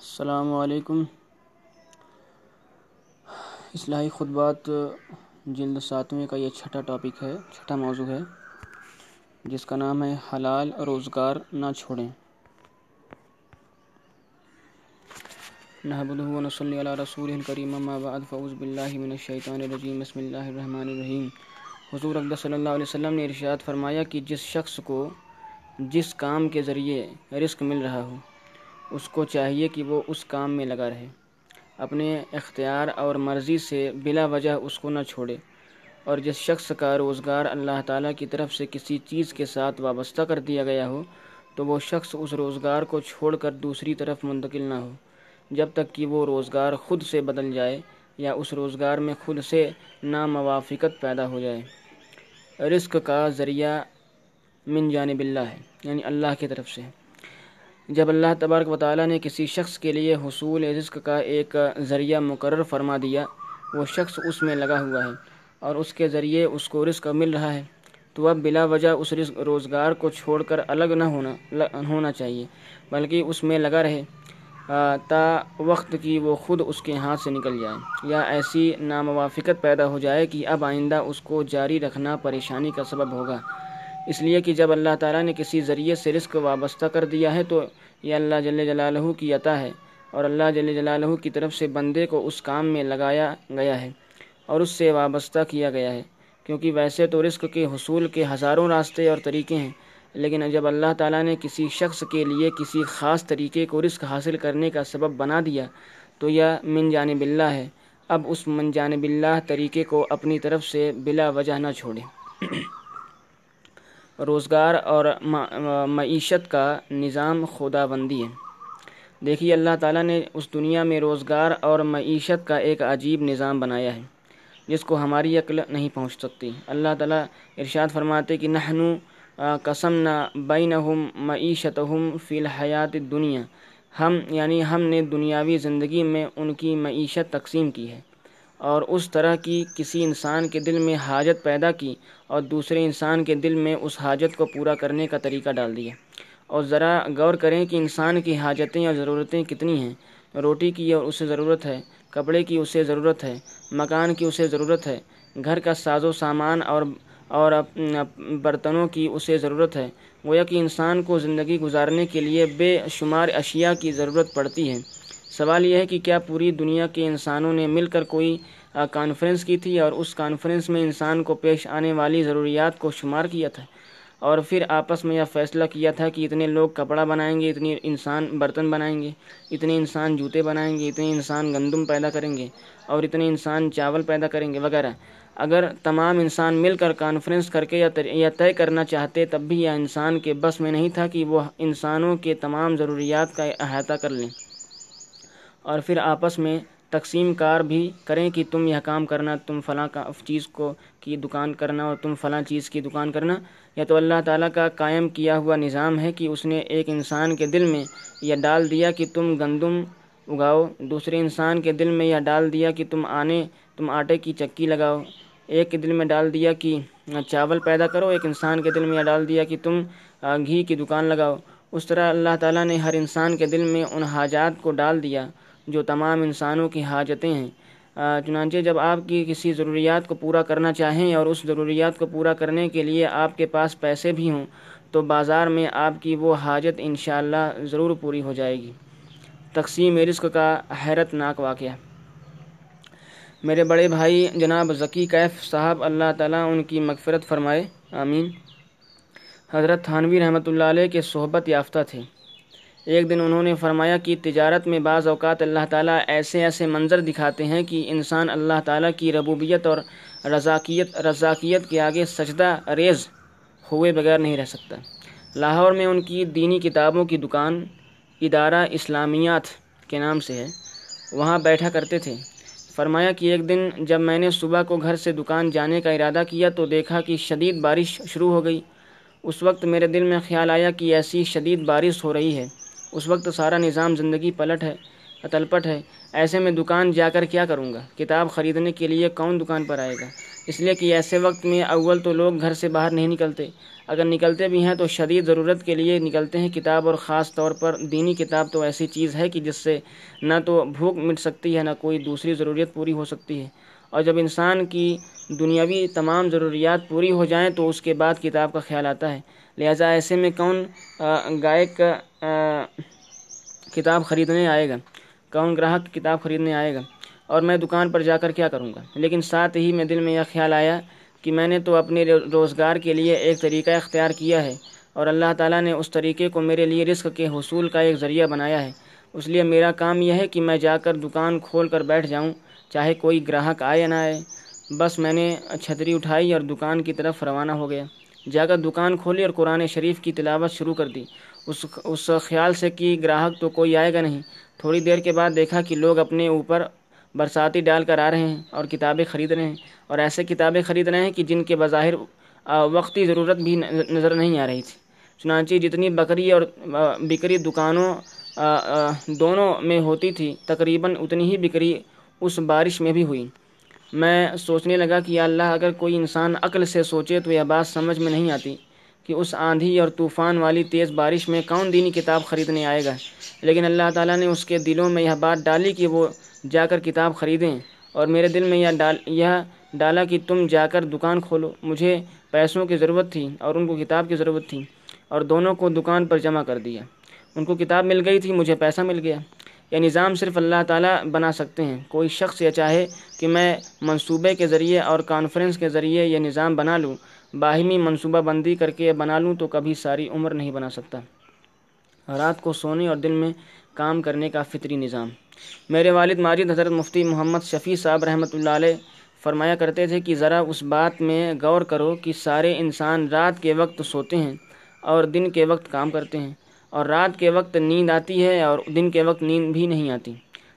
السلام علیکم۔ اصلاحی خطبات، جلد ساتویں کا یہ چھٹا ٹاپک ہے، چھٹا موضوع ہے، جس کا نام ہے حلال روزگار نہ چھوڑیں۔ نحمده ونصلي على رسوله الكريم اما بعد، فاعوذ بالله من الشیطان الرجیم، بسم اللہ الرحمن الرحیم۔ حضور اقدس صلی اللہ علیہ وسلم نے ارشاد فرمایا کہ جس شخص کو، جس کام کے ذریعے رزق مل رہا ہو اس کو چاہیے کہ وہ اس کام میں لگا رہے۔ اپنے اختیار اور مرضی سے بلا وجہ اس کو نہ چھوڑے۔ اور جس شخص کا روزگار اللہ تعالیٰ کی طرف سے کسی چیز کے ساتھ وابستہ کر دیا گیا ہو، تو وہ شخص اس روزگار کو چھوڑ کر دوسری طرف منتقل نہ ہو۔ جب تک کہ وہ روزگار خود سے بدل جائے یا اس روزگار میں خود سے ناموافقت پیدا ہو جائے۔ رزق کا ذریعہ من جانب اللہ ہے یعنی اللہ کی طرف سے۔ جب اللہ تبارک و تعالیٰ نے کسی شخص کے لیے حصول رزق کا ایک ذریعہ مقرر فرما دیا، وہ شخص اس میں لگا ہوا ہے اور اس کے ذریعے اس کو رزق مل رہا ہے۔ تو اب بلا وجہ اس رزق روزگار کو چھوڑ کر الگ نہ ہونا ہونا چاہیے، بلکہ اس میں لگا رہے تا وقت کی وہ خود اس کے ہاتھ سے نکل جائے۔ یا ایسی ناموافقت پیدا ہو جائے کہ اب آئندہ اس کو جاری رکھنا پریشانی کا سبب ہوگا۔ اس لیے کہ جب اللہ تعالیٰ نے کسی ذریعے سے رزق وابستہ کر دیا ہے تو یہ اللہ جل جلالہ کی عطا ہے اور اللہ جل جلالہ کی طرف سے بندے کو اس کام میں لگایا گیا ہے اور اس سے وابستہ کیا گیا ہے کیونکہ ویسے تو رزق کے حصول کے ہزاروں راستے اور طریقے ہیں، لیکن جب اللہ تعالیٰ نے کسی شخص کے لیے کسی خاص طریقے کو رزق حاصل کرنے کا سبب بنا دیا تو یہ من جانب اللہ ہے۔ اب اس من جانب اللہ طریقے کو اپنی طرف سے بلا وجہ نہ چھوڑیں۔ روزگار اور معیشت کا نظام خدا بندی ہے۔ دیکھیے، اللہ تعالیٰ نے اس دنیا میں روزگار اور معیشت کا ایک عجیب نظام بنایا ہے، جس کو ہماری عقل نہیں پہنچ سکتی۔ اللہ تعالیٰ ارشاد فرماتے کہ نحنو قسم نہ بینہم معیشتہم فی الحیات دنیا ہم یعنی ہم نے دنیاوی زندگی میں ان کی معیشت تقسیم کی ہے۔ اور اس طرح کی کسی انسان کے دل میں حاجت پیدا کی اور دوسرے انسان کے دل میں اس حاجت کو پورا کرنے کا طریقہ ڈال دیا۔ اور ذرا غور کریں کہ انسان کی حاجتیں اور ضرورتیں کتنی ہیں۔ روٹی کی اور اسے ضرورت ہے، کپڑے کی اسے ضرورت ہے، مکان کی اسے ضرورت ہے، گھر کا ساز و سامان اور اور برتنوں کی اسے ضرورت ہے۔ گویا کہ انسان کو زندگی گزارنے کے لیے بے شمار اشیاء کی ضرورت پڑتی ہے۔ سوال یہ ہے کہ کیا پوری دنیا کے انسانوں نے مل کر کوئی کانفرنس کی تھی اور اس کانفرنس میں انسان کو پیش آنے والی ضروریات کو شمار کیا تھا؟ اور پھر آپس میں یہ فیصلہ کیا تھا کہ اتنے لوگ کپڑا بنائیں گے اتنے انسان برتن بنائیں گے، اتنے انسان جوتے بنائیں گے، اتنے انسان گندم پیدا کریں گے اور اتنے انسان چاول پیدا کریں گے وغیرہ۔ اگر تمام انسان مل کر کانفرنس کر کے یا طے کرنا چاہتے تب بھی یہ انسان کے بس میں نہیں تھا کہ وہ انسانوں کے تمام ضروریات کا احاطہ کر لیں۔ اور پھر آپس میں تقسیم کار بھی کریں کہ تم یہ کام کرنا، تم فلاں کا چیز کو کی دکان کرنا اور تم فلاں چیز کی دکان کرنا۔ یا تو اللہ تعالیٰ کا قائم کیا ہوا نظام ہے کہ اس نے ایک انسان کے دل میں یہ ڈال دیا کہ تم گندم اگاؤ، دوسرے انسان کے دل میں یہ ڈال دیا کہ تم آنے، تم آٹے کی چکی لگاؤ۔ ایک کے دل میں ڈال دیا کہ چاول پیدا کرو، ایک انسان کے دل میں یہ ڈال دیا کہ تم گھی کی دکان لگاؤ۔ اس طرح اللہ تعالیٰ نے ہر انسان کے دل میں ان حاجات کو ڈال دیا۔ جو تمام انسانوں کی حاجتیں ہیں۔ چنانچہ جب آپ کی کسی ضروریات کو پورا کرنا چاہیں اور اس ضروریات کو پورا کرنے کے لیے آپ کے پاس پیسے بھی ہوں، تو بازار میں آپ کی وہ حاجت انشاءاللہ ضرور پوری ہو جائے گی۔ تقسیم رزق کا حیرت ناک واقعہ۔ میرے بڑے بھائی جناب ذکی کیف صاحب، اللہ تعالیٰ ان کی مغفرت فرمائے، آمین۔ حضرت تھانوی رحمۃ اللہ علیہ کے صحبت یافتہ تھے۔ ایک دن انہوں نے فرمایا کہ تجارت میں بعض اوقات اللہ تعالیٰ ایسے ایسے منظر دکھاتے ہیں کہ انسان اللہ تعالیٰ کی ربوبیت اور رضاکیت رضاکیت کے آگے سجدہ ریز ہوئے بغیر نہیں رہ سکتا۔ لاہور میں ان کی دینی کتابوں کی دکان ادارہ اسلامیات کے نام سے ہے۔ وہاں بیٹھا کرتے تھے۔ فرمایا کہ ایک دن جب میں نے صبح کو گھر سے دکان جانے کا ارادہ کیا تو دیکھا کہ شدید بارش شروع ہو گئی۔ اس وقت میرے دل میں خیال آیا کہ ایسی شدید بارش ہو رہی ہے۔ اس وقت سارا نظام زندگی پلٹ ہے تلپٹ ہے۔ ایسے میں دکان جا کر کیا کروں گا؟ کتاب خریدنے کے لیے کون دکان پر آئے گا؟ اس لیے کہ ایسے وقت میں اول تو لوگ گھر سے باہر نہیں نکلتے۔ اگر نکلتے بھی ہیں تو شدید ضرورت کے لیے نکلتے ہیں کتاب اور خاص طور پر دینی کتاب تو ایسی چیز ہے کہ جس سے نہ تو بھوک مٹ سکتی ہے، نہ کوئی دوسری ضروریت پوری ہو سکتی ہے۔ اور جب انسان کی دنیاوی تمام ضروریات پوری ہو جائیں تو اس کے بعد کتاب کا خیال آتا ہے۔ لہٰذا ایسے میں کون گائک کتاب خریدنے آئے گا؟ کون گراہک کتاب خریدنے آئے گا؟ اور میں دکان پر جا کر کیا کروں گا؟ لیکن ساتھ ہی میں دل میں یہ خیال آیا کہ میں نے تو اپنے روزگار کے لیے ایک طریقہ اختیار کیا ہے اور اللہ تعالیٰ نے اس طریقے کو میرے لیے رزق کے حصول کا ایک ذریعہ بنایا ہے۔ اس لیے میرا کام یہ ہے کہ میں جا کر دکان کھول کر بیٹھ جاؤں چاہے کوئی گراہک آئے یا نہ آئے، بس میں نے چھتری اٹھائی اور دکان کی طرف روانہ ہو گیا۔ جا کر دکان کھولی اور قرآن شریف کی تلاوت شروع کر دی۔ اس اس خیال سے کہ گراہک تو کوئی آئے گا نہیں۔ تھوڑی دیر کے بعد دیکھا کہ لوگ اپنے اوپر برساتی ڈال کر آ رہے ہیں اور کتابیں خرید رہے ہیں۔ اور ایسے کتابیں خرید رہے ہیں کہ جن کے بظاہر وقتی ضرورت بھی نظر نہیں آ رہی تھی۔ چنانچہ جتنی بکری اور بکری دکانوں دونوں میں ہوتی تھی، تقریباً اتنی ہی بکری اس بارش میں بھی ہوئی۔ میں سوچنے لگا کہ یا اللہ، اگر کوئی انسان عقل سے سوچے تو یہ بات سمجھ میں نہیں آتی کہ اس آندھی اور طوفان والی تیز بارش میں کون دینی کتاب خریدنے آئے گا۔ لیکن اللہ تعالیٰ نے اس کے دلوں میں یہ بات ڈالی کہ وہ جا کر کتاب خریدیں۔ اور میرے دل میں یہ ڈال، یہ ڈالا کہ تم جا کر دکان کھولو۔ مجھے پیسوں کی ضرورت تھی اور ان کو کتاب کی ضرورت تھی اور دونوں کو دکان پر جمع کر دیا۔ ان کو کتاب مل گئی تھی، مجھے پیسہ مل گیا۔ یہ نظام صرف اللہ تعالیٰ بنا سکتے ہیں۔ کوئی شخص یہ چاہے کہ میں منصوبے کے ذریعے اور کانفرنس کے ذریعے یہ نظام بنا لوں، باہمی منصوبہ بندی کر کے بنا لوں تو کبھی ساری عمر نہیں بنا سکتا۔ رات کو سونے اور دن میں کام کرنے کا فطری نظام۔ میرے والد ماجد حضرت مفتی محمد شفیع صاحب رحمۃ اللہ علیہ فرمایا کرتے تھے کہ ذرا اس بات میں غور کرو کہ سارے انسان رات کے وقت سوتے ہیں اور دن کے وقت کام کرتے ہیں۔ اور رات کے وقت نیند آتی ہے اور دن کے وقت نیند بھی نہیں آتی۔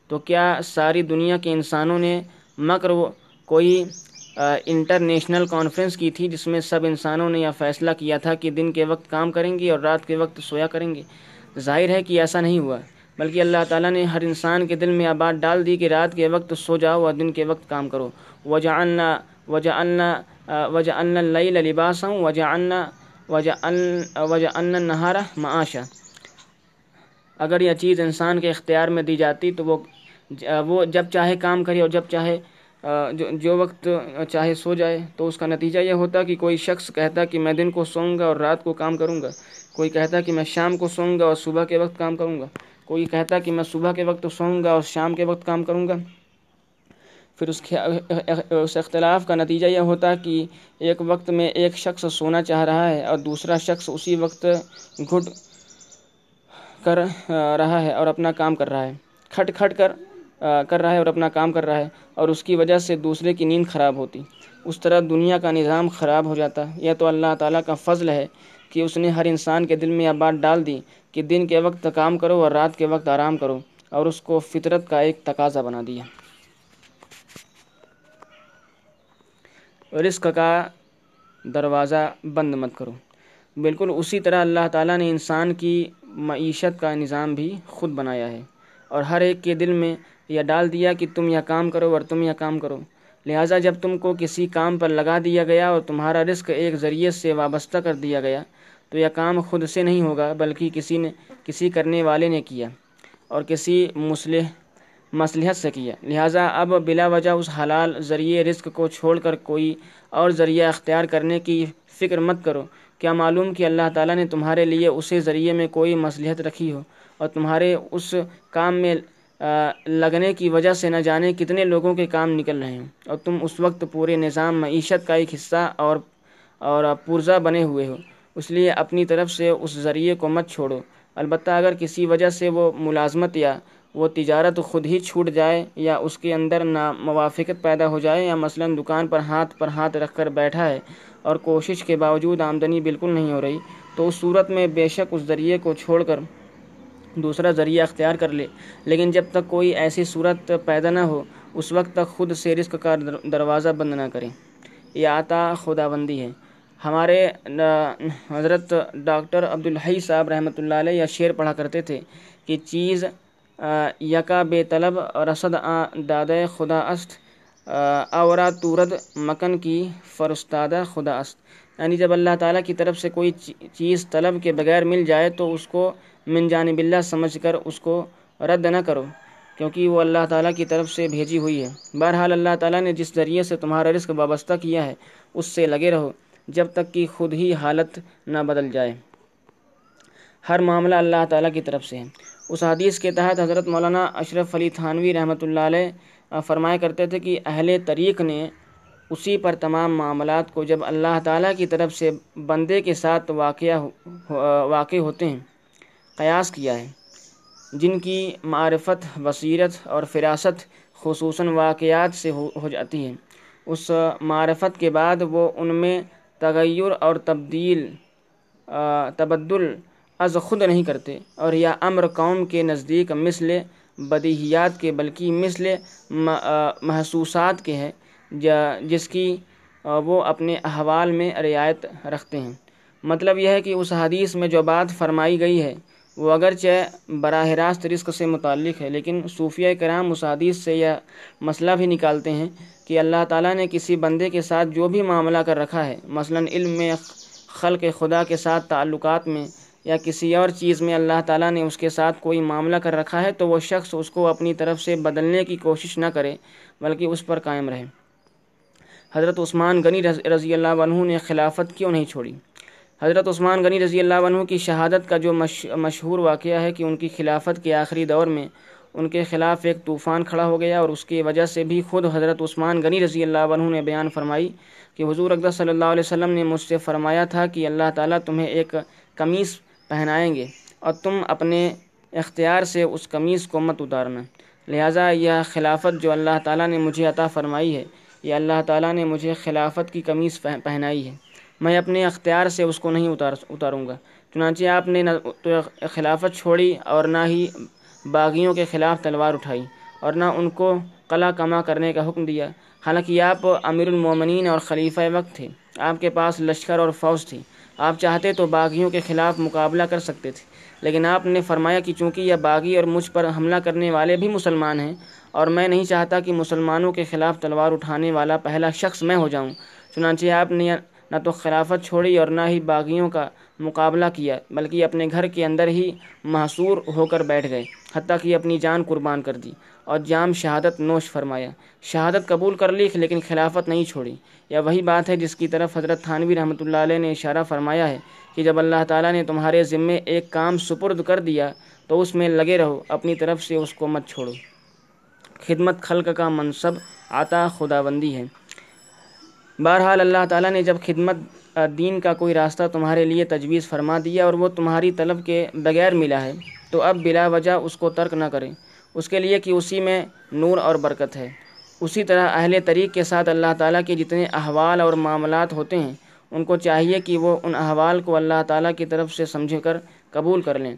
تو کیا ساری دنیا کے انسانوں نے مکر کوئی انٹرنیشنل کانفرنس کی تھی جس میں سب انسانوں نے یہ فیصلہ کیا تھا کہ دن کے وقت کام کریں گے اور رات کے وقت سویا کریں گے؟ ظاہر ہے کہ ایسا نہیں ہوا، بلکہ اللہ تعالیٰ نے ہر انسان کے دل میں یہ بات ڈال دی کہ رات کے وقت سو جاؤ اور دن کے وقت کام کرو۔ وجہ اللہ وجہ اللہ وجہ اللہ لباس ہوں وجہ اللہ وجہ وجہ ان نہارا معاشہ اگر یہ چیز انسان کے اختیار میں دی جاتی تو وہ وہ جب چاہے کام کرے اور جب چاہے جو جو وقت چاہے سو جائے، تو اس کا نتیجہ یہ ہوتا کہ کوئی شخص کہتا کہ میں دن کو سوؤں گا اور رات کو کام کروں گا۔ کوئی کہتا کہ میں شام کو سوؤں گا اور صبح کے وقت کام کروں گا۔ کوئی کہتا کہ میں صبح کے وقت سوؤں گا اور شام کے وقت کام کروں گا۔ پھر اس اس اختلاف کا نتیجہ یہ ہوتا کہ ایک وقت میں ایک شخص سونا چاہ رہا ہے اور دوسرا شخص اسی وقت گھٹ کر رہا ہے اور اپنا کام کر رہا ہے۔ کھٹ کھٹ کر کر رہا ہے اور اپنا کام کر رہا ہے اور اس کی وجہ سے دوسرے کی نیند خراب ہوتی۔ اس طرح دنیا کا نظام خراب ہو جاتا۔ یہ تو اللہ تعالیٰ کا فضل ہے کہ اس نے ہر انسان کے دل میں یہ بات ڈال دی کہ دن کے وقت کام کرو اور رات کے وقت آرام کرو اور اس کو فطرت کا ایک تقاضا بنا دیا۔ رزق کا دروازہ بند مت کرو۔ بالکل اسی طرح اللہ تعالیٰ نے انسان کی معیشت کا نظام بھی خود بنایا ہے۔ اور ہر ایک کے دل میں یہ ڈال دیا کہ تم یہ کام کرو اور تم یہ کام کرو۔ لہٰذا جب تم کو کسی کام پر لگا دیا گیا اور تمہارا رزق ایک ذریعے سے وابستہ کر دیا گیا، تو یہ کام خود سے نہیں ہوگا، بلکہ کسی نے، کسی کرنے والے نے کیا اور کسی مسلح مصلحت سے کیا۔ لہٰذا اب بلا وجہ اس حلال ذریعے رزق کو چھوڑ کر کوئی اور ذریعہ اختیار کرنے کی فکر مت کرو۔ کیا معلوم کہ اللہ تعالیٰ نے تمہارے لیے اسے ذریعے میں کوئی مصلحت رکھی ہو اور تمہارے اس کام میں لگنے کی وجہ سے نہ جانے کتنے لوگوں کے کام نکل رہے ہیں اور تم اس وقت پورے نظام، معیشت کا ایک حصہ اور اور پرزہ بنے ہوئے ہو۔ اس لیے اپنی طرف سے اس ذریعے کو مت چھوڑو۔ البتہ اگر کسی وجہ سے وہ ملازمت یا وہ تجارت خود ہی چھوٹ جائے یا اس کے اندر نا موافقت پیدا ہو جائے یا مثلا دکان پر ہاتھ پر ہاتھ رکھ کر بیٹھا ہے اور کوشش کے باوجود آمدنی بالکل نہیں ہو رہی، تو اس صورت میں بے شک اس ذریعے کو چھوڑ کر دوسرا ذریعہ اختیار کر لے۔ لیکن جب تک کوئی ایسی صورت پیدا نہ ہو، اس وقت تک خود سے رزق کا دروازہ بند نہ کریں۔ یہ آتا خدا بندی ہے۔ ہمارے حضرت ڈاکٹر عبدالحی صاحب رحمۃ اللہ علیہ یہ شعر پڑھا کرتے تھے کہ چیز یکا بے طلب، رسد آ، داد خدا است۔ اورا تورد مکن کی فرستادہ خدا است۔ یعنی جب اللہ تعالیٰ کی طرف سے کوئی چیز طلب کے بغیر مل جائے تو اس کو من جانب اللہ سمجھ کر اس کو رد نہ کرو، کیونکہ وہ اللہ تعالیٰ کی طرف سے بھیجی ہوئی ہے۔ بہرحال اللہ تعالیٰ نے جس ذریعے سے تمہارا رزق وابستہ کیا ہے، اس سے لگے رہو جب تک کہ خود ہی حالت نہ بدل جائے۔ ہر معاملہ اللہ تعالیٰ کی طرف سے ہے۔ اس حدیث کے تحت حضرت مولانا اشرف علی تھانوی رحمۃ اللہ علیہ فرمایا کرتے تھے کہ اہل طریق نے اسی پر تمام معاملات کو جب اللہ تعالیٰ کی طرف سے بندے کے ساتھ واقعہ واقع ہوتے ہیں، قیاس کیا ہے۔ جن کی معرفت، بصیرت اور فراست خصوصاً واقعات سے ہو جاتی ہے، اس معرفت کے بعد وہ ان میں تغیر اور تبدیل تبدل از خود نہیں کرتے اور یا امر قوم کے نزدیک مثل بدیہیات کے، بلکہ مثل محسوسات کے ہے جس کی وہ اپنے احوال میں رعایت رکھتے ہیں۔ مطلب یہ ہے کہ اس حدیث میں جو بات فرمائی گئی ہے، وہ اگرچہ براہ راست رزق سے متعلق ہے، لیکن صوفیہ کرام اس حدیث سے یہ مسئلہ بھی نکالتے ہیں کہ اللہ تعالیٰ نے کسی بندے کے ساتھ جو بھی معاملہ کر رکھا ہے، مثلا علم میں، خلق خدا کے ساتھ تعلقات میں یا کسی اور چیز میں اللہ تعالیٰ نے اس کے ساتھ کوئی معاملہ کر رکھا ہے تو وہ شخص اس کو اپنی طرف سے بدلنے کی کوشش نہ کرے، بلکہ اس پر قائم رہے۔ حضرت عثمان غنی رضی اللہ عنہ نے خلافت کیوں نہیں چھوڑی؟ حضرت عثمان غنی رضی اللہ عنہ کی شہادت کا جو مشہور واقعہ ہے کہ ان کی خلافت کے آخری دور میں ان کے خلاف ایک طوفان کھڑا ہو گیا اور اس کی وجہ سے بھی خود حضرت عثمان غنی رضی اللہ عنہ نے بیان فرمائی کہ حضور اقدس صلی اللہ علیہ وسلم نے مجھ سے فرمایا تھا کہ اللہ تعالیٰ تمہیں ایک قمیص پہنائیں گے اور تم اپنے اختیار سے اس قمیص کو مت اتارنا۔ لہٰذا یہ خلافت جو اللہ تعالیٰ نے مجھے عطا فرمائی ہے، یہ اللہ تعالیٰ نے مجھے خلافت کی قمیص پہنائی ہے۔ میں اپنے اختیار سے اس کو نہیں اتار اتاروں گا۔ چنانچہ آپ نے نہ تو خلافت چھوڑی اور نہ ہی باغیوں کے خلاف تلوار اٹھائی اور نہ ان کو قلع کما کرنے کا حکم دیا۔ حالانکہ آپ امیر المومنین اور خلیفہ وقت تھے۔ آپ کے پاس لشکر اور فوج تھی۔ آپ چاہتے تو باغیوں کے خلاف مقابلہ کر سکتے تھے، لیکن آپ نے فرمایا کہ چونکہ یہ باغی اور مجھ پر حملہ کرنے والے بھی مسلمان ہیں اور میں نہیں چاہتا کہ مسلمانوں کے خلاف تلوار اٹھانے والا پہلا شخص میں ہو جاؤں، چنانچہ آپ نے نہ تو خلافت چھوڑی اور نہ ہی باغیوں کا مقابلہ کیا، بلکہ اپنے گھر کے اندر ہی محصور ہو کر بیٹھ گئے، حتیٰ کہ اپنی جان قربان کر دی۔ اور جام شہادت نوش فرمایا۔ شہادت قبول کر لی لیکن خلافت نہیں چھوڑی۔ یا وہی بات ہے جس کی طرف حضرت تھانوی رحمۃ اللہ علیہ نے اشارہ فرمایا ہے کہ جب اللہ تعالیٰ نے تمہارے ذمے ایک کام سپرد کر دیا، تو اس میں لگے رہو، اپنی طرف سے اس کو مت چھوڑو۔ خدمت خلق کا منصب آتا خدا بندی ہے۔ بہرحال اللہ تعالیٰ نے جب خدمت دین کا کوئی راستہ تمہارے لیے تجویز فرما دیا اور وہ تمہاری طلب کے بغیر ملا ہے، تو اب بلا وجہ اس کو ترک نہ کریں۔ اس کے لیے کہ اسی میں نور اور برکت ہے۔ اسی طرح اہل طریق کے ساتھ اللہ تعالیٰ کے جتنے احوال اور معاملات ہوتے ہیں، ان کو چاہیے کہ وہ ان احوال کو اللہ تعالیٰ کی طرف سے سمجھ کر قبول کر لیں۔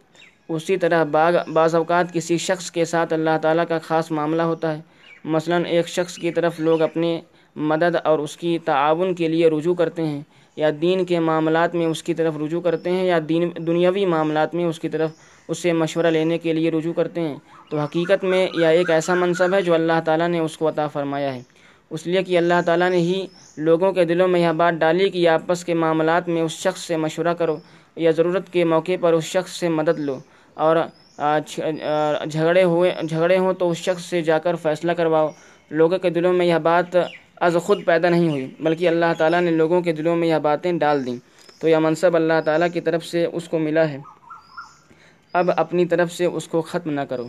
اسی طرح باغ، بعض اوقات کسی شخص کے ساتھ اللہ تعالیٰ کا خاص معاملہ ہوتا ہے۔ مثلا ایک شخص کی طرف لوگ اپنے مدد اور اس کی تعاون کے لیے رجوع کرتے ہیں، یا دین کے معاملات میں اس کی طرف رجوع کرتے ہیں، یا دین، دنیاوی معاملات میں اس کی طرف اس سے مشورہ لینے کے لیے رجوع کرتے ہیں۔ تو حقیقت میں یہ ایک ایسا منصب ہے جو اللہ تعالیٰ نے اس کو عطا فرمایا ہے۔ اس لیے کہ اللہ تعالیٰ نے ہی لوگوں کے دلوں میں یہ بات ڈالی کہ آپس کے معاملات میں اس شخص سے مشورہ کرو یا ضرورت کے موقع پر اس شخص سے مدد لو اور جھگڑے ہوئے، جھگڑے ہوں تو اس شخص سے جا کر فیصلہ کرواؤ۔ لوگوں کے دلوں میں یہ بات از خود پیدا نہیں ہوئی، بلکہ اللہ تعالیٰ نے لوگوں کے دلوں میں یہ باتیں ڈال دیں۔ تو یہ منصب اللہ تعالیٰ کی طرف سے اس کو ملا ہے۔ اب اپنی طرف سے اس کو ختم نہ کرو۔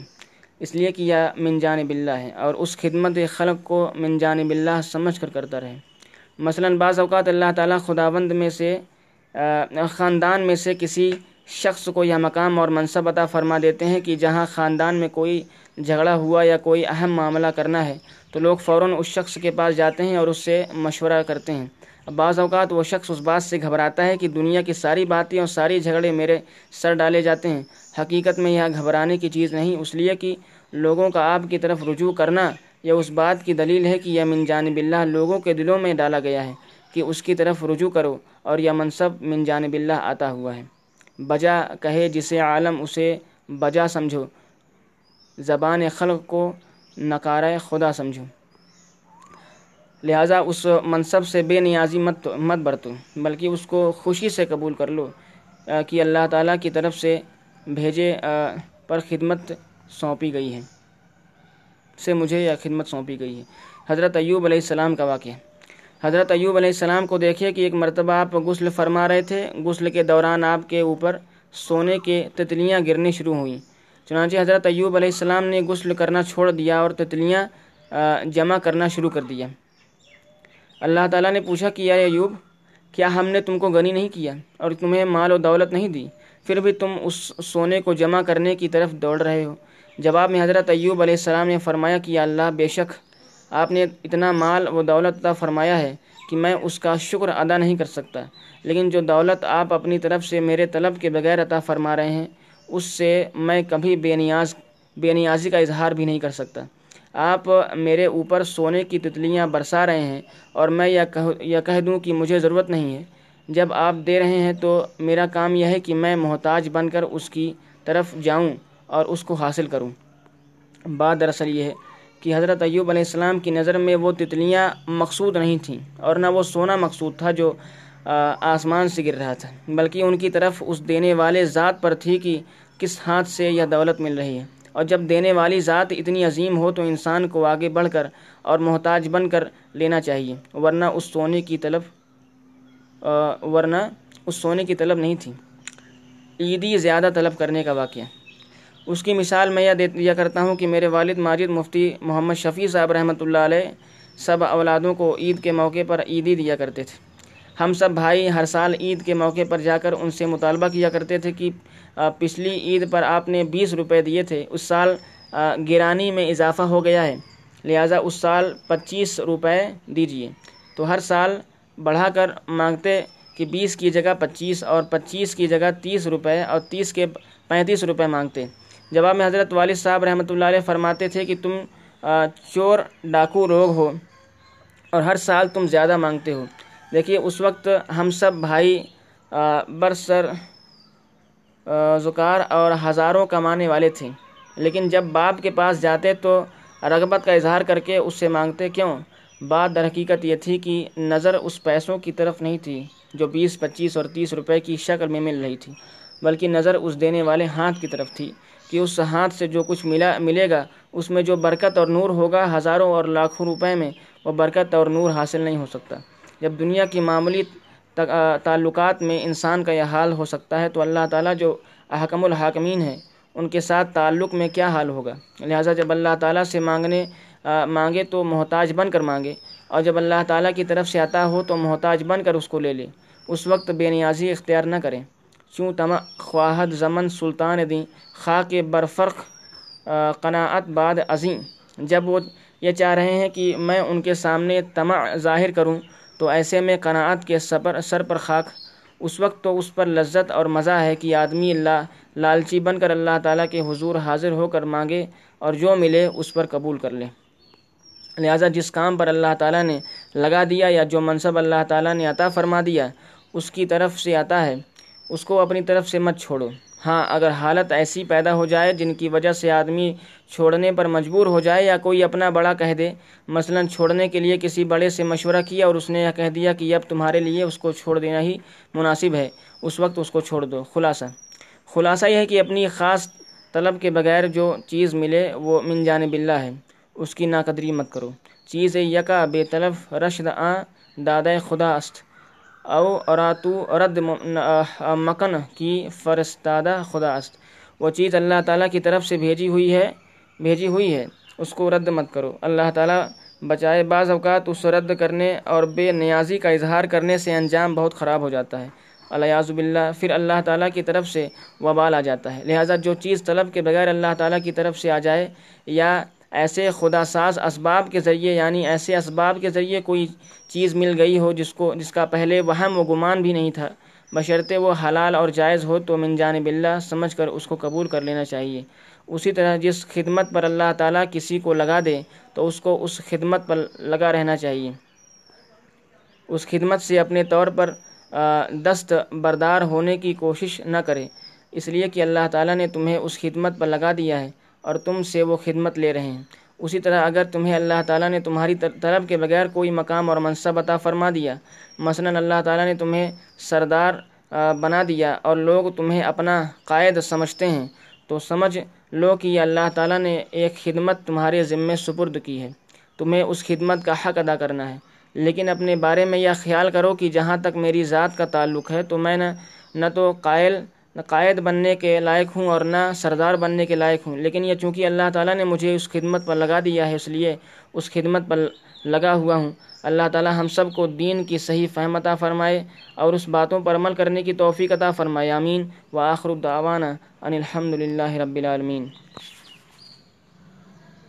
اس لیے کہ یہ من جانب اللہ ہے اور اس خدمت خلق کو من جانب اللہ سمجھ کر کرتا رہے۔ مثلا بعض اوقات اللہ تعالیٰ خداوند میں سے خاندان میں سے کسی شخص کو یہ مقام اور منصب عطا فرما دیتے ہیں کہ جہاں خاندان میں کوئی جھگڑا ہوا یا کوئی اہم معاملہ کرنا ہے، تو لوگ فوراً اس شخص کے پاس جاتے ہیں اور اس سے مشورہ کرتے ہیں۔ بعض اوقات وہ شخص اس بات سے گھبراتا ہے کہ دنیا کی ساری باتیں اور ساری جھگڑے میرے سر ڈالے جاتے ہیں۔ حقیقت میں یہ گھبرانے کی چیز نہیں، اس لیے کہ لوگوں کا آپ کی طرف رجوع کرنا یہ اس بات کی دلیل ہے کہ یہ من جانب اللہ لوگوں کے دلوں میں ڈالا گیا ہے کہ اس کی طرف رجوع کرو اور یہ منصب من جانب اللہ آتا ہوا ہے۔ بجا کہے جسے عالم، اسے بجا سمجھو۔ زبان خلق کو نکارہ خدا سمجھو۔ لہٰذا اس منصب سے بے نیازی مت مت برتو، بلکہ اس کو خوشی سے قبول کر لو کہ اللہ تعالیٰ کی طرف سے بھیجے پر خدمت سونپی گئی ہے۔ سے مجھے یہ خدمت سونپی گئی ہے۔ حضرت ایوب علیہ السلام کا واقعہ۔ حضرت ایوب علیہ السلام کو دیکھے کہ ایک مرتبہ آپ غسل فرما رہے تھے۔ غسل کے دوران آپ کے اوپر سونے کے تتلیاں گرنی شروع ہوئیں۔ چنانچہ حضرت ایوب علیہ السلام نے غسل کرنا چھوڑ دیا اور تتلیاں جمع کرنا شروع کر دیا۔ اللہ تعالیٰ نے پوچھا کہ یا ایوب، کیا ہم نے تم کو غنی نہیں کیا اور تمہیں مال و دولت نہیں دی؟ پھر بھی تم اس سونے کو جمع کرنے کی طرف دوڑ رہے ہو۔ جواب میں حضرت ایوب علیہ السلام نے فرمایا کہ اللہ، بے شک آپ نے اتنا مال و دولت عطا فرمایا ہے کہ میں اس کا شکر ادا نہیں کر سکتا۔ لیکن جو دولت آپ اپنی طرف سے میرے طلب کے بغیر عطا فرما رہے ہیں، اس سے میں کبھی بے نیاز، بے نیازی کا اظہار بھی نہیں کر سکتا۔ آپ میرے اوپر سونے کی تتلیاں برسا رہے ہیں اور میں یہ کہہ دوں کہ مجھے ضرورت نہیں ہے۔ جب آپ دے رہے ہیں تو میرا کام یہ ہے کہ میں محتاج بن کر اس کی طرف جاؤں اور اس کو حاصل کروں۔ بات دراصل یہ ہے کہ حضرت ایوب علیہ السلام کی نظر میں وہ تتلیاں مقصود نہیں تھیں اور نہ وہ سونا مقصود تھا جو آسمان سے گر رہا تھا، بلکہ ان کی طرف اس دینے والے ذات پر تھی کہ کس ہاتھ سے یہ دولت مل رہی ہے۔ اور جب دینے والی ذات اتنی عظیم ہو تو انسان کو آگے بڑھ کر اور محتاج بن کر لینا چاہیے، ورنہ اس سونے کی طلب ورنہ اس سونے کی طلب نہیں تھی۔ عیدی زیادہ طلب کرنے کا واقعہ۔ اس کی مثال میں یہ دیا کرتا ہوں کہ میرے والد ماجد مفتی محمد شفیع صاحب رحمۃ اللہ علیہ سب اولادوں کو عید کے موقع پر عیدی دیا کرتے تھے۔ ہم سب بھائی ہر سال عید کے موقع پر جا کر ان سے مطالبہ کیا کرتے تھے کہ پچھلی عید پر آپ نے بیس روپے دیے تھے۔ اس سال گرانی میں اضافہ ہو گیا ہے۔ لہٰذا اس سال پچیس روپے دیجیے تو ہر سال بڑھا کر مانگتے کہ بیس کی جگہ پچیس اور پچیس کی جگہ تیس روپے اور تیس کے پینتیس روپے مانگتے۔ جواب میں حضرت والد صاحب رحمۃ اللہ علیہ فرماتے تھے کہ تم چور ڈاکو لوگ ہو اور ہر سال تم زیادہ مانگتے ہو۔ دیکھیے، اس وقت ہم سب بھائی برسر زکار اور ہزاروں کمانے والے تھے۔ لیکن جب باپ کے پاس جاتے تو رغبت کا اظہار کر کے اس سے مانگتے، کیوں؟ بات در حقیقت یہ تھی کہ نظر اس پیسوں کی طرف نہیں تھی جو بیس، پچیس اور تیس روپے کی شکل میں مل رہی تھی، بلکہ نظر اس دینے والے ہاتھ کی طرف تھی کہ اس ہاتھ سے جو کچھ ملا، ملے گا، اس میں جو برکت اور نور ہوگا، ہزاروں اور لاکھوں روپے میں وہ برکت اور نور حاصل نہیں ہو سکتا۔ جب دنیا کی معمولی تعلقات میں انسان کا یہ حال ہو سکتا ہے تو اللہ تعالیٰ جو احکم الحاکمین ہیں، ان کے ساتھ تعلق میں کیا حال ہوگا؟ لہٰذا جب اللہ تعالیٰ سے مانگنے مانگے تو محتاج بن کر مانگے۔ اور جب اللہ تعالیٰ کی طرف سے عطا ہو تو محتاج بن کر اس کو لے لے۔ اس وقت بے نیازی اختیار نہ کریں۔ چوں تما خواہد زمن سلطان دیں۔ خاک برفرق قناعت بعد عظیم۔ جب وہ یہ چاہ رہے ہیں کہ میں ان کے سامنے تمع ظاہر کروں، تو ایسے میں قناعت کے سپر سر پر خاک۔ اس وقت تو اس پر لذت اور مزہ ہے کہ آدمی اللہ، لالچی بن کر اللہ تعالیٰ کے حضور حاضر ہو کر مانگے اور جو ملے اس پر قبول کر لے۔ لہٰذا جس کام پر اللہ تعالیٰ نے لگا دیا یا جو منصب اللہ تعالیٰ نے عطا فرما دیا، اس کی طرف سے آتا ہے۔ اس کو اپنی طرف سے مت چھوڑو۔ ہاں اگر حالت ایسی پیدا ہو جائے جن کی وجہ سے آدمی چھوڑنے پر مجبور ہو جائے یا کوئی اپنا بڑا کہہ دے، مثلا چھوڑنے کے لیے کسی بڑے سے مشورہ کیا اور اس نے یہ کہہ دیا کہ اب تمہارے لیے اس کو چھوڑ دینا ہی مناسب ہے، اس وقت اس کو چھوڑ دو۔ خلاصہ۔ خلاصہ یہ ہے کہ اپنی خاص طلب کے بغیر جو چیز ملے وہ من جانب اللہ ہے۔ اس کی ناقدری مت کرو۔ چیز یکا بے طلب رشد آ دادۂ خدا است۔ او اراتو رد مکن کی فرستادہ خدا است۔ وہ چیز اللہ تعالیٰ کی طرف سے بھیجی ہوئی ہے بھیجی ہوئی ہے۔ اس کو رد مت کرو۔ اللہ تعالیٰ بچائے بعض اوقات اس رد کرنے اور بے نیازی کا اظہار کرنے سے انجام بہت خراب ہو جاتا ہے۔ الیاز باللہ۔ پھر اللہ تعالیٰ کی طرف سے وبال آ جاتا ہے۔ لہٰذا جو چیز طلب کے بغیر اللہ تعالیٰ کی طرف سے آ جائے یا ایسے خدا ساز اسباب کے ذریعے یعنی ایسے اسباب کے ذریعے کوئی چیز مل گئی ہو جس کو، جس کا پہلے وہم و گمان بھی نہیں تھا۔ بشرطے وہ حلال اور جائز ہو تو من جانب اللہ سمجھ کر اس کو قبول کر لینا چاہیے۔ اسی طرح جس خدمت پر اللہ تعالیٰ کسی کو لگا دے تو اس کو اس خدمت پر لگا رہنا چاہیے۔ اس خدمت سے اپنے طور پر دست بردار ہونے کی کوشش نہ کرے۔ اس لیے کہ اللہ تعالیٰ نے تمہیں اس خدمت پر لگا دیا ہے۔ اور تم سے وہ خدمت لے رہے ہیں۔ اسی طرح اگر تمہیں اللہ تعالیٰ نے تمہاری طلب کے بغیر کوئی مقام اور منصب عطا فرما دیا، مثلا اللہ تعالیٰ نے تمہیں سردار بنا دیا اور لوگ تمہیں اپنا قائد سمجھتے ہیں، تو سمجھ لو کہ یہ اللہ تعالیٰ نے ایک خدمت تمہارے ذمے سپرد کی ہے۔ تمہیں اس خدمت کا حق ادا کرنا ہے۔ لیکن اپنے بارے میں یہ خیال کرو کہ جہاں تک میری ذات کا تعلق ہے، تو میں نہ نہ تو قائل نہ قائد بننے کے لائق ہوں اور نہ سردار بننے کے لائق ہوں۔ لیکن یہ چونکہ اللہ تعالیٰ نے مجھے اس خدمت پر لگا دیا ہے، اس لیے اس خدمت پر لگا ہوا ہوں۔ اللہ تعالیٰ ہم سب کو دین کی صحیح فہم عطا فرمائے اور اس باتوں پر عمل کرنے کی توفیق عطا فرمائے۔ آمین۔ و آخر الدعوانا ان الحمد للہ رب العالمین۔